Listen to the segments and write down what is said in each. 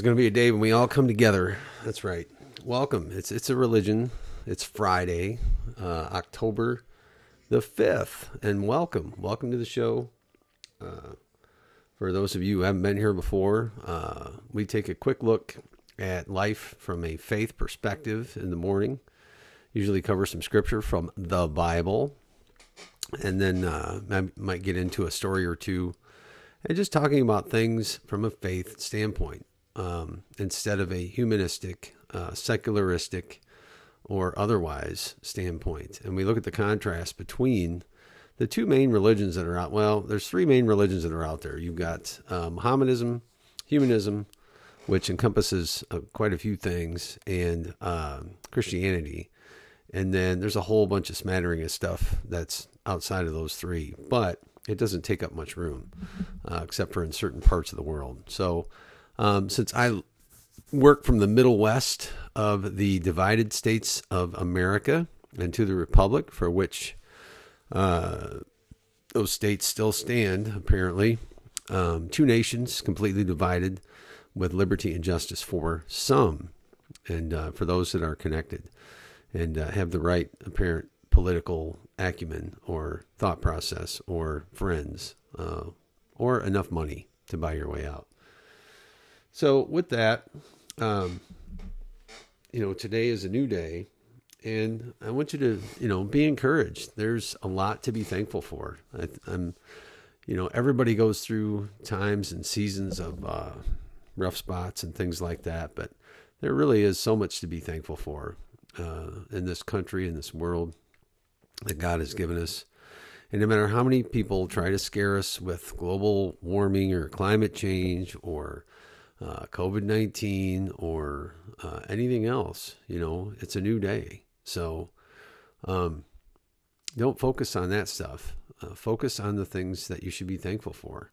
There's going to be a day when we all come together. That's right. Welcome. It's it's a religion. It's Friday, uh, October the fifth, and welcome. Welcome to the show. Uh, for those of you who haven't been here before, uh, we take a quick look at life from a faith perspective in the morning. Usually cover some scripture from the Bible, and then uh, I might get into a story or two, and just talking about things from a faith standpoint um, instead of a humanistic, uh, secularistic, or otherwise standpoint. And we look at the contrast between the two main religions that are out. Well, there's three main religions that are out there. You've got uh, Mohammedanism, humanism, which encompasses uh, quite a few things, and uh, Christianity. And then there's a whole bunch of smattering of stuff that's outside of those three, but it doesn't take up much room, uh, except for in certain parts of the world. So, um, since I work from the Middle West of the divided states of America and to the Republic, for which uh, those states still stand, apparently, um, two nations completely divided with liberty and justice for some, and uh, for those that are connected and uh, have the right apparent political acumen or thought process or friends uh, or enough money to buy your way out. So, with that, um, you know, today is a new day, and I want you to, you know, be encouraged. There's a lot to be thankful for. I, am you know, everybody goes through times and seasons of uh, rough spots and things like that, but there really is so much to be thankful for uh, in this country, in this world that God has given us. And no matter how many people try to scare us with global warming or climate change or uh, COVID 19 or uh, anything else, you know, it's a new day. So um, don't focus on that stuff. Uh, focus on the things that you should be thankful for.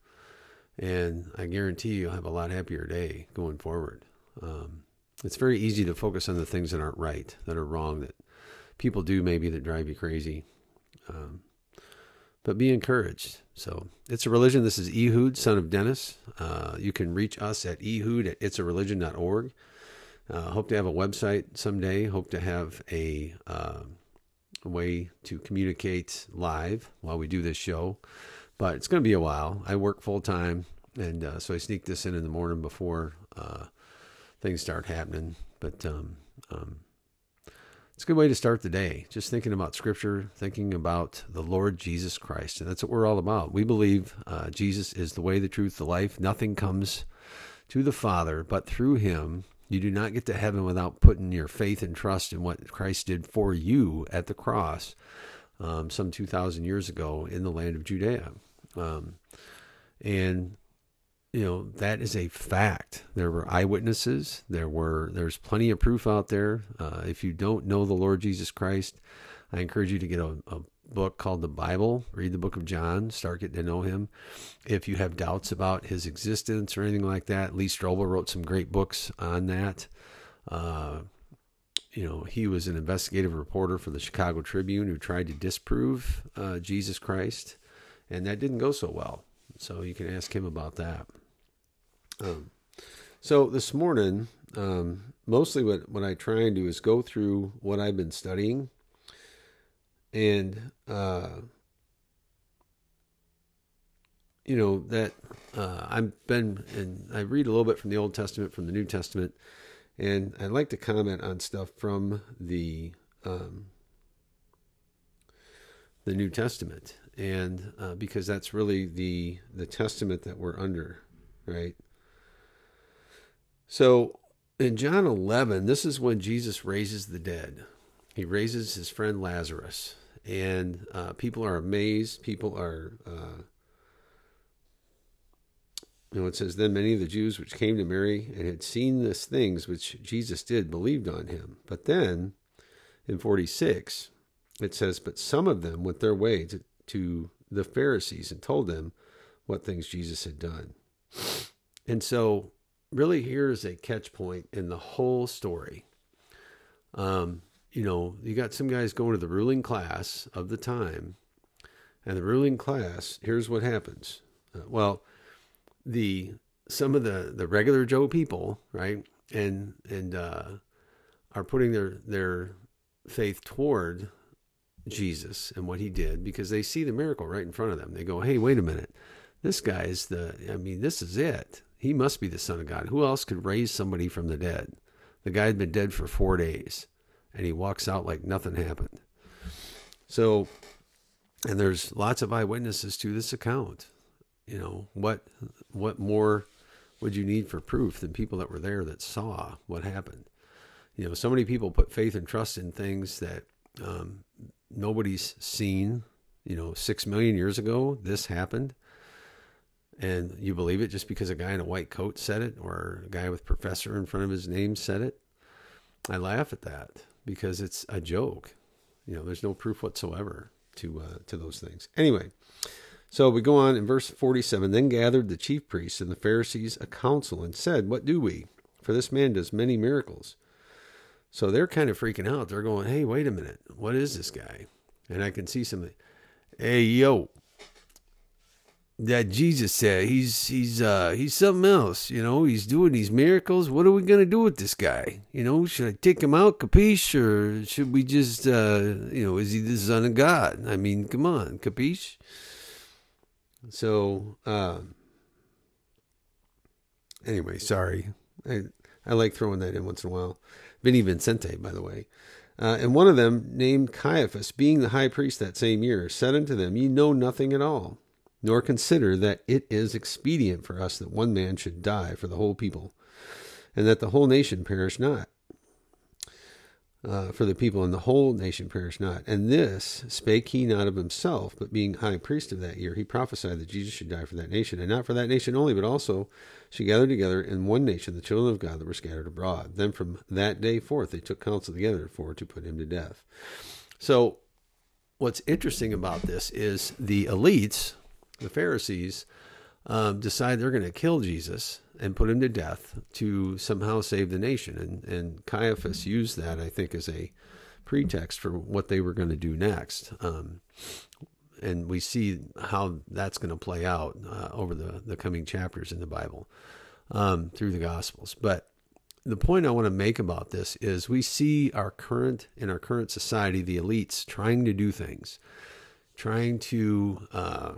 And I guarantee you'll have a lot happier day going forward. Um, it's very easy to focus on the things that aren't right, that are wrong, that people do maybe that drive you crazy. Um, but be encouraged. So it's a religion. This is Ehud, son of Dennis. Uh, you can reach us at ehud at itsareligion.org. Uh, hope to have a website someday. Hope to have a, uh, way to communicate live while we do this show. But it's going to be a while. I work full time, and uh, so I sneak this in in the morning before uh, things start happening. But um, um, it's a good way to start the day. Just thinking about Scripture, thinking about the Lord Jesus Christ. And that's what we're all about. We believe uh, Jesus is the way, the truth, the life. Nothing comes to the Father but through Him. You do not get to heaven without putting your faith and trust in what Christ did for you at the cross um, some 2,000 years ago in the land of Judea. Um, and you know that is a fact. There were eyewitnesses. There were there's plenty of proof out there. Uh, if you don't know the lord jesus christ i encourage you to get a, a, book called the bible. Read the book of john. Start getting to know him. If you have doubts about his existence or anything like that lee strobel wrote some great books on that. Uh, you know he was an investigative reporter for the chicago tribune who tried to disprove uh, jesus christ and that didn't go so well. So you can ask him about that. Um, so this morning, um, mostly what, what I try and do is go through what I've been studying and, uh, you know, that uh, I've been, and I read a little bit from the Old Testament, from the New Testament, and I'd like to comment on stuff from the, um, the New Testament and uh, because that's really the the testament that we're under, right? So in John 11, this is when Jesus raises the dead. He raises his friend Lazarus, and uh, people are amazed. People are, uh, you know, it says, Then many of the Jews which came to Mary and had seen these things which Jesus did believed on him. But then in 46, it says, But some of them went their way to, to the Pharisees and told them what things Jesus had done. And so, really, here's a catch point in the whole story. Um, you know, you got some guys going to the ruling class of the time, and the ruling class, here's what happens. Uh, well, the some of the the regular Joe people, right, and and uh, are putting their their faith toward Jesus and what he did because they see the miracle right in front of them. They go, "Hey, wait a minute, this guy is the. I mean, this is it. He must be the Son of God. Who else could raise somebody from the dead? The guy had been dead for four days, and he walks out like nothing happened. So, and there's lots of eyewitnesses to this account. You know what? What more would you need for proof than people that were there that saw what happened? You know, so many people put faith and trust in things that um, nobody's seen. You know, six million years ago, this happened and you believe it just because a guy in a white coat said it or a guy with professor in front of his name said it? I laugh at that because it's a joke. You know there's no proof whatsoever to uh, to those things. Anyway so we go on in verse 47 then gathered the chief priests and the pharisees a council and said what do we? For this man does many miracles so they're kind of freaking out. They're going hey wait a minute. What is this guy? And i can see some hey yo that Jesus said. He's he's uh he's something else, you know. He's doing these miracles. What are we gonna do with this guy? You know, should I take him out, capiche, or should we just uh you know, is he the son of God? I mean, come on, capiche. So uh, anyway, sorry. I I like throwing that in once in a while. Vinny Vincente, by the way. Uh, and one of them, named Caiaphas, being the high priest that same year, said unto them, Ye know nothing at all nor consider that it is expedient for us that one man should die for the whole people, and that the whole nation perish not. Uh, for the people and the whole nation perish not. And this spake he not of himself, but being high priest of that year, he prophesied that Jesus should die for that nation, and not for that nation only, but also should gather together in one nation the children of God that were scattered abroad. Then from that day forth they took counsel together for to put him to death. So, what's interesting about this is the elites the Pharisees um, decide they're going to kill Jesus and put him to death to somehow save the nation. And, and Caiaphas used that, I think, as a pretext for what they were going to do next. Um, and we see how that's going to play out uh, over the, the coming chapters in the Bible um, through the Gospels. But the point I want to make about this is we see our current, in our current society, the elites trying to do things, trying to uh,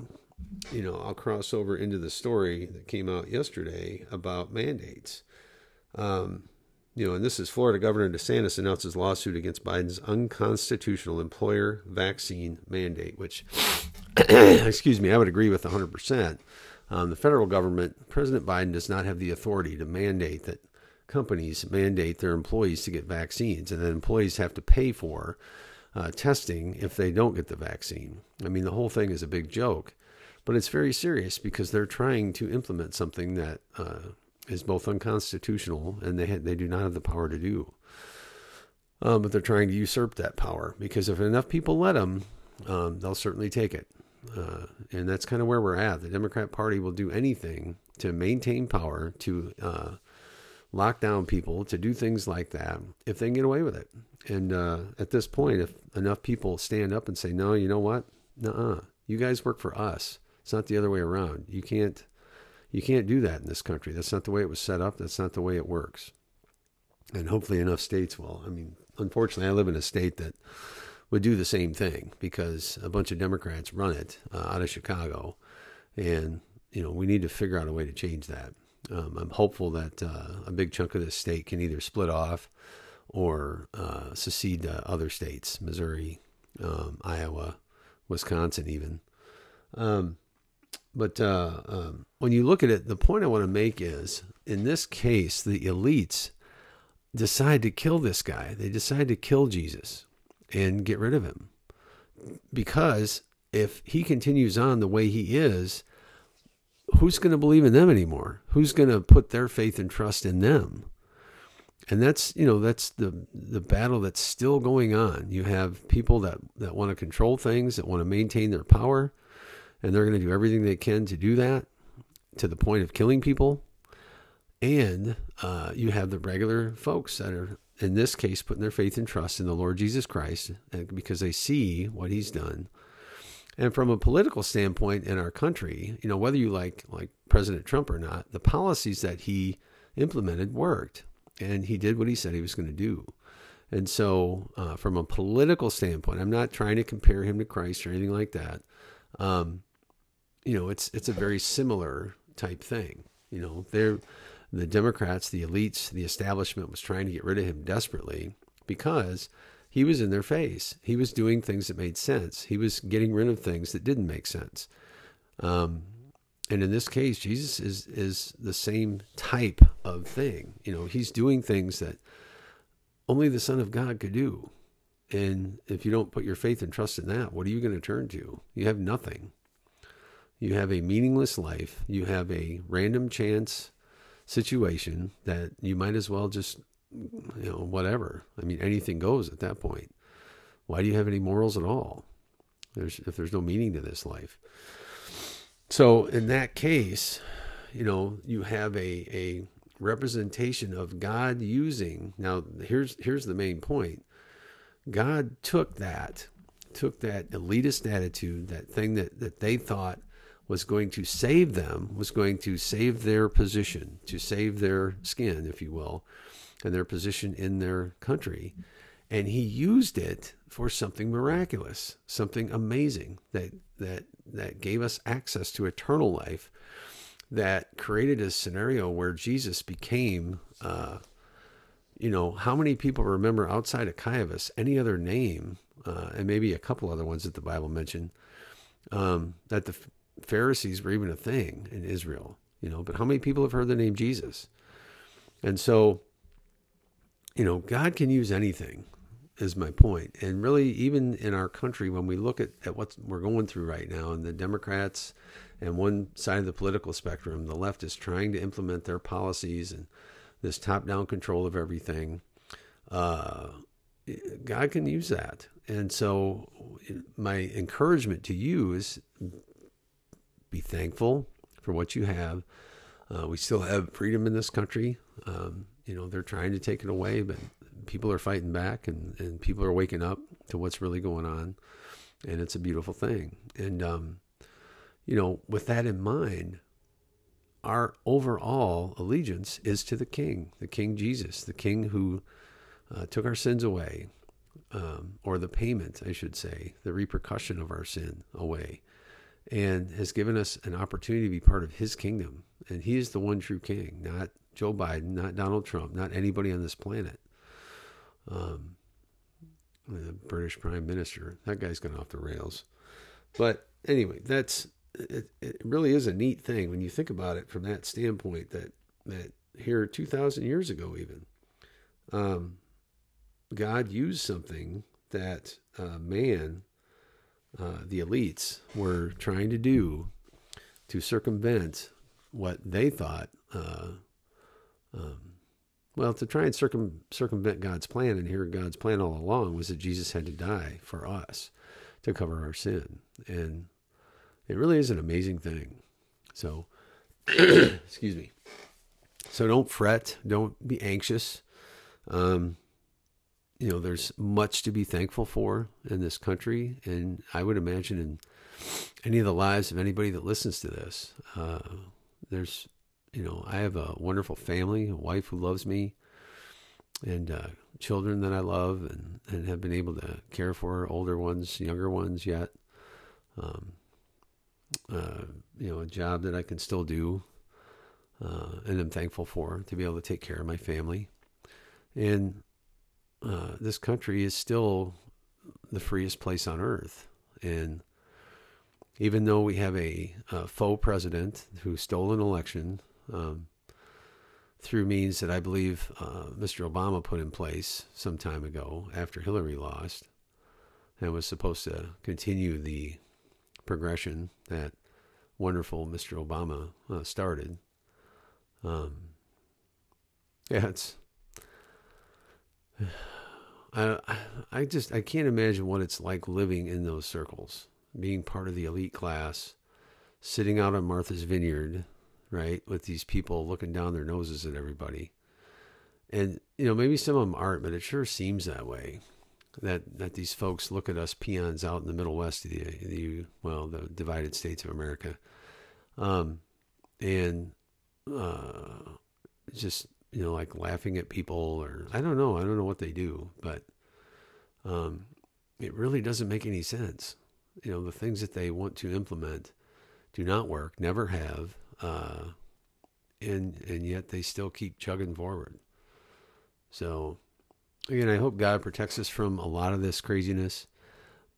you know, I'll cross over into the story that came out yesterday about mandates. Um, you know, and this is Florida Governor DeSantis announces lawsuit against Biden's unconstitutional employer vaccine mandate, which, excuse me, I would agree with 100%. Um, the federal government, President Biden does not have the authority to mandate that companies mandate their employees to get vaccines, and then employees have to pay for uh, testing if they don't get the vaccine. I mean, the whole thing is a big joke. But it's very serious because they're trying to implement something that uh, is both unconstitutional and they ha- they do not have the power to do. Um, but they're trying to usurp that power because if enough people let them, um, they'll certainly take it. Uh, and that's kind of where we're at. The Democrat Party will do anything to maintain power, to uh, lock down people, to do things like that if they can get away with it. And uh, at this point, if enough people stand up and say, no, you know what? Nuh-uh. You guys work for us. It's not the other way around. You can't you can't do that in this country. That's not the way it was set up. That's not the way it works. And hopefully enough states will. I mean, unfortunately, I live in a state that would do the same thing because a bunch of Democrats run it uh, out of Chicago, and you know we need to figure out a way to change that. Um, I'm hopeful that uh, a big chunk of this state can either split off or uh, secede to other states, Missouri, um, Iowa, Wisconsin, even. Um, but uh, um, when you look at it, the point I want to make is in this case, the elites decide to kill this guy. They decide to kill Jesus and get rid of him. Because if he continues on the way he is, who's going to believe in them anymore? Who's going to put their faith and trust in them? And that's you know that's the the battle that's still going on. You have people that that want to control things, that want to maintain their power, and they're going to do everything they can to do that to the point of killing people. And uh, you have the regular folks that are, in this case, putting their faith and trust in the Lord Jesus Christ because they see what He's done, And from a political standpoint in our country, you know, whether you like like President Trump or not, the policies that he implemented worked, and he did what he said he was going to do. And so, uh, from a political standpoint, I'm not trying to compare him to Christ or anything like that. Um, you know, it's it's a very similar type thing. You know, they're the Democrats, the elites, the establishment was trying to get rid of him desperately because he was in their face. He was doing things that made sense. He was getting rid of things that didn't make sense. Um, and in this case, Jesus is is the same type of thing. You know, he's doing things that only the Son of God could do. And if you don't put your faith and trust in that, what are you going to turn to? You have nothing. You have a meaningless life. You have a random chance situation that you might as well just, you know, whatever. I mean, anything goes at that point. Why do you have any morals at all? There's, if there's no meaning to this life. So in that case, you know, you have a, a representation of God using. Now, here's here's the main point. God took that, took that elitist attitude, that thing that, that they thought was going to save them, was going to save their position, to save their skin, if you will, and their position in their country. And he used it for something miraculous, something amazing that that that gave us access to eternal life, that created a scenario where Jesus became uh, you know, how many people remember outside of Caiaphas any other name, uh, and maybe a couple other ones that the Bible mentioned, um, that the Pharisees were even a thing in Israel, you know, but how many people have heard the name Jesus? And so, you know, God can use anything, is my point. And really, even in our country, when we look at, at what we're going through right now, and the Democrats and one side of the political spectrum, the left is trying to implement their policies and this top down control of everything. Uh, God can use that. And so, my encouragement to you is be thankful for what you have. Uh, we still have freedom in this country. Um, you know, they're trying to take it away, but people are fighting back and, and people are waking up to what's really going on. And it's a beautiful thing. And, um, you know, with that in mind, our overall allegiance is to the King, the King Jesus, the King who uh, took our sins away, um, or the payment, I should say, the repercussion of our sin away and has given us an opportunity to be part of his kingdom. And he is the one true king, not Joe Biden, not Donald Trump, not anybody on this planet. Um, the British Prime Minister, that guy's gone off the rails. But anyway, that's it, it really is a neat thing when you think about it from that standpoint that that here 2000 years ago even um, God used something that uh, man uh, the elites were trying to do to circumvent what they thought, uh, um, well, to try and circum, circumvent God's plan. And here, God's plan all along was that Jesus had to die for us to cover our sin. And it really is an amazing thing. So, excuse me. So don't fret, don't be anxious. Um, you know, there's much to be thankful for in this country, and I would imagine in any of the lives of anybody that listens to this, uh, there's, you know, I have a wonderful family, a wife who loves me, and uh, children that I love, and and have been able to care for older ones, younger ones yet. Um, uh, you know, a job that I can still do, uh, and I'm thankful for to be able to take care of my family, and uh, this country is still the freest place on earth. And even though we have a, a faux president who stole an election um, through means that I believe uh, Mr. Obama put in place some time ago after Hillary lost, and was supposed to continue the progression that wonderful Mr. Obama uh, started. Um, yeah, it's I I just I can't imagine what it's like living in those circles, being part of the elite class, sitting out on Martha's Vineyard, right, with these people looking down their noses at everybody. And you know, maybe some of them aren't, but it sure seems that way. that that these folks look at us peons out in the Middle West of the, the well the divided states of America, um, and uh, just you know like laughing at people or I don't know I don't know what they do, but um, it really doesn't make any sense. You know the things that they want to implement do not work, never have, uh, and and yet they still keep chugging forward. So again, I hope God protects us from a lot of this craziness,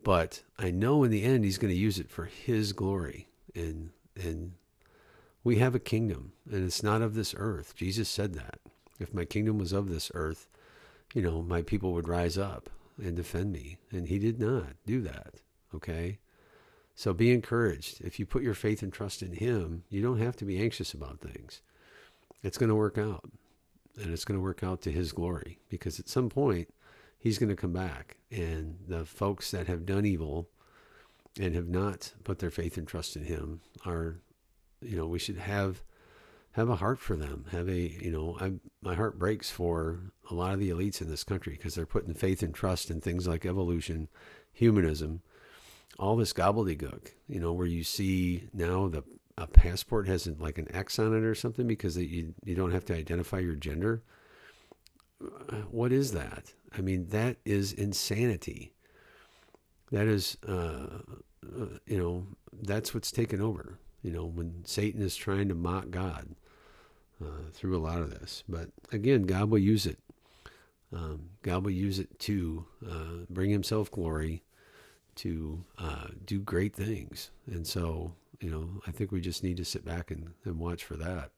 but I know in the end He's going to use it for His glory, and and we have a kingdom, and it's not of this earth. Jesus said that. If my kingdom was of this earth, you know, my people would rise up and defend me, and He did not do that. Okay. So be encouraged. If you put your faith and trust in Him, you don't have to be anxious about things. It's going to work out and it's going to work out to his glory because at some point he's going to come back and the folks that have done evil and have not put their faith and trust in him are you know we should have have a heart for them have a you know I, my heart breaks for a lot of the elites in this country because they're putting faith and trust in things like evolution humanism all this gobbledygook you know where you see now the a passport has like an X on it or something because you you don't have to identify your gender. What is that? I mean, that is insanity. That is, uh, uh, you know, that's what's taken over. You know, when Satan is trying to mock God uh, through a lot of this, but again, God will use it. Um, God will use it to uh, bring Himself glory, to uh, do great things, and so you know, I think we just need to sit back and, and watch for that.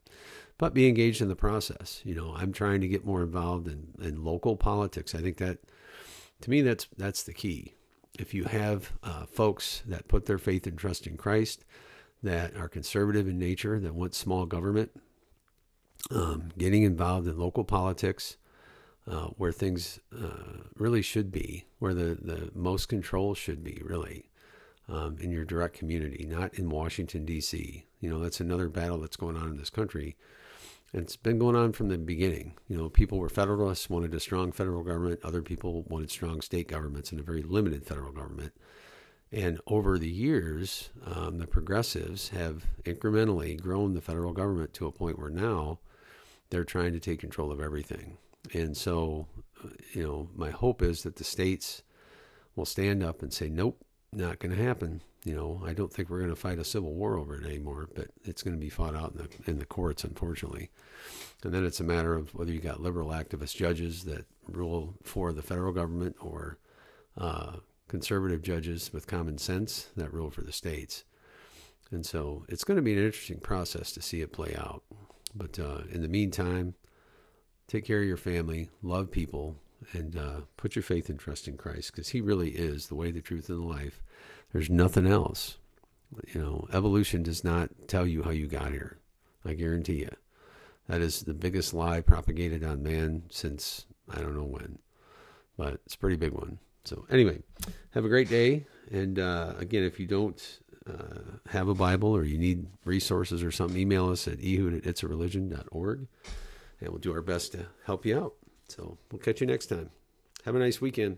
But be engaged in the process. You know, I'm trying to get more involved in, in local politics. I think that, to me, that's that's the key. If you have uh, folks that put their faith and trust in Christ, that are conservative in nature, that want small government, um, getting involved in local politics, uh, where things uh, really should be, where the, the most control should be, really um, in your direct community, not in Washington, D.C. You know, that's another battle that's going on in this country. And it's been going on from the beginning. You know, people were federalists, wanted a strong federal government. Other people wanted strong state governments and a very limited federal government. And over the years, um, the progressives have incrementally grown the federal government to a point where now they're trying to take control of everything. And so, uh, you know, my hope is that the states will stand up and say, nope, not going to happen. You know, I don't think we're going to fight a civil war over it anymore, but it's going to be fought out in the in the courts, unfortunately. And then it's a matter of whether you got liberal activist judges that rule for the federal government or uh, conservative judges with common sense that rule for the states. And so it's going to be an interesting process to see it play out. But uh, in the meantime, take care of your family, love people, and uh, put your faith and trust in Christ because He really is the way, the truth, and the life. There's nothing else. You know, evolution does not tell you how you got here. I guarantee you. That is the biggest lie propagated on man since I don't know when, but it's a pretty big one. So, anyway, have a great day. And uh, again, if you don't uh, have a Bible or you need resources or something, email us at ehud at itsareligion.org and we'll do our best to help you out. So we'll catch you next time. Have a nice weekend.